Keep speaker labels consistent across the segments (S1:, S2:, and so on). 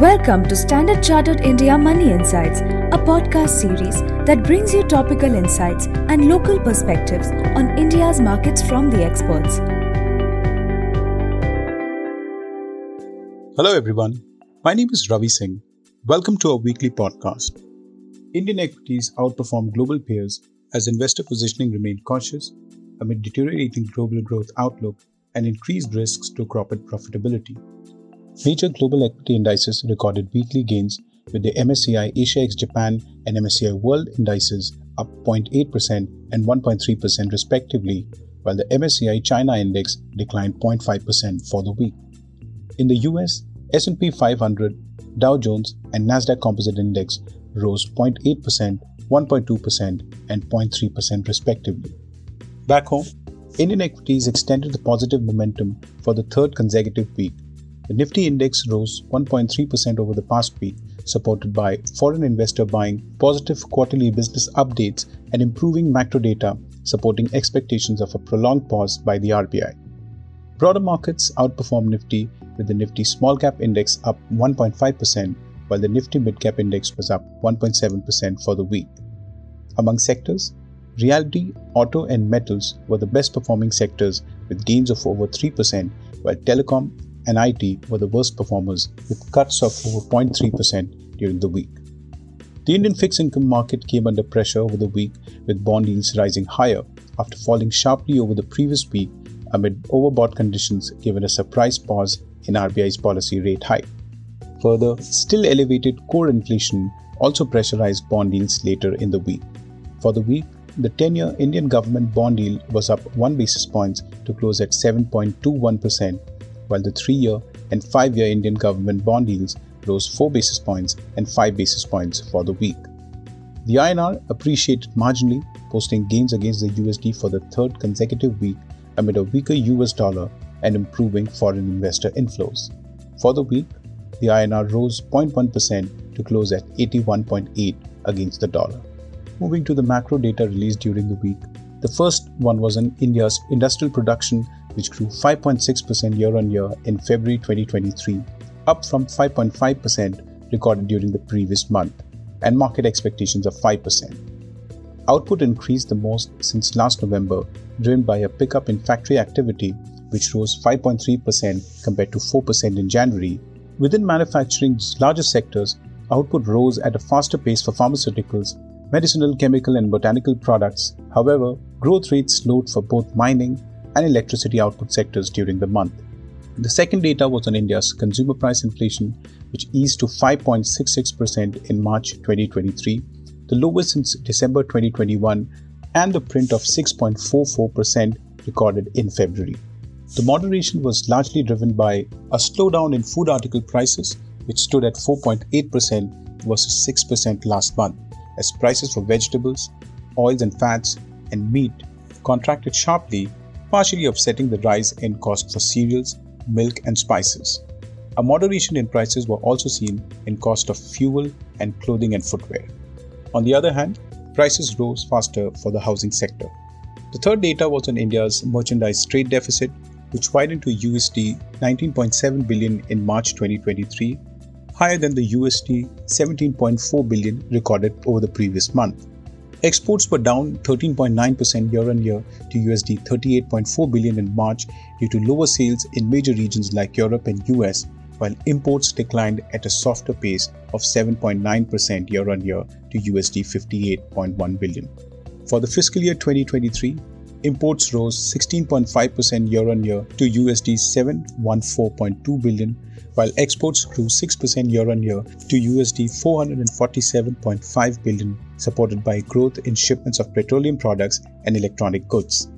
S1: Welcome to Standard Chartered India Money Insights, a podcast series that brings you topical insights and local perspectives on India's markets from the experts.
S2: Hello, everyone. My name is Ravi Singh. Welcome to our weekly podcast. Indian equities outperformed global peers as investor positioning remained cautious amid deteriorating global growth outlook and increased risks to corporate profitability. Major global equity indices recorded weekly gains with the MSCI Asia ex Japan and MSCI World indices up 0.8% and 1.3% respectively, while the MSCI China index declined 0.5% for the week. In the US, S&P 500, Dow Jones, and Nasdaq Composite Index rose 0.8%, 1.2%, and 0.3% respectively. Back home, Indian equities extended the positive momentum for the third consecutive week. The Nifty index rose 1.3% over the past week, supported by foreign investor buying, positive quarterly business updates, and improving macro data supporting expectations of a prolonged pause by the RBI. Broader markets outperformed Nifty with the Nifty Small Cap Index up 1.5%, while the Nifty Mid Cap Index was up 1.7% for the week. Among sectors, Realty, auto, and metals were the best performing sectors with gains of over 3%, while telecom and IT were the worst performers with cuts of over 0.3% during the week. The Indian fixed income market came under pressure over the week with bond yields rising higher after falling sharply over the previous week amid overbought conditions given a surprise pause in RBI's policy rate hike. Further, still elevated core inflation also pressurized bond yields later in the week. For the week, the 10 year Indian government bond yield was up 1 basis points to close at 7.21%, while the 3 year and 5 year Indian government bond yields rose 4 basis points and 5 basis points for the week. The INR appreciated marginally, posting gains against the USD for the third consecutive week amid a weaker US dollar and improving foreign investor inflows. For the week, the INR rose 0.1% to close at 81.8 against the dollar. Moving to the macro data released during the week, the first one was on India's industrial production, which grew 5.6% year on year in February 2023, up from 5.5% recorded during the previous month, and market expectations of 5%. Output increased the most since last November, driven by a pickup in factory activity, which rose 5.3% compared to 4% in January. Within manufacturing's largest sectors, output rose at a faster pace for pharmaceuticals medicinal, chemical, and botanical products. However, growth rates slowed for both mining and electricity output sectors during the month. The second data was on India's consumer price inflation, which eased to 5.66% in March 2023, the lowest since December 2021, and the print of 6.44% recorded in February. The moderation was largely driven by a slowdown in food article prices, which stood at 4.8% versus 6% last month as prices for vegetables, oils and fats, and meat contracted sharply, partially offsetting the rise in costs for cereals, milk, and spices. A moderation in prices were also seen in cost of fuel and clothing and footwear. On the other hand, prices rose faster for the housing sector. The third data was on India's merchandise trade deficit, which widened to USD 19.7 billion in March 2023 higher than the USD 17.4 billion recorded over the previous month. Exports were down 13.9% year on year to USD 38.4 billion in March due to lower sales in major regions like Europe and US, while imports declined at a softer pace of 7.9% year on year to USD 58.1 billion. For the fiscal year 2023, imports rose 16.5% year on year to USD 714.2 billion while exports grew 6% year on year to USD 447.5 billion, supported by growth in shipments of petroleum products and electronic goods.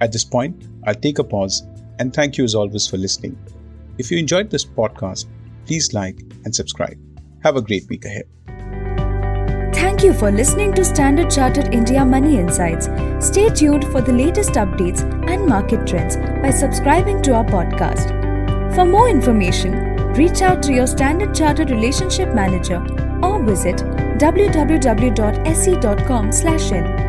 S2: At this point, I'll take a pause and thank you as always for listening. If you enjoyed this podcast, please like and subscribe. Have a great week ahead.
S1: Thank you for listening to Standard Chartered India Money Insights. Stay tuned for the latest updates and market trends by subscribing to our podcast. For more information, reach out to your Standard Chartered Relationship Manager or visit www.sc.com/in.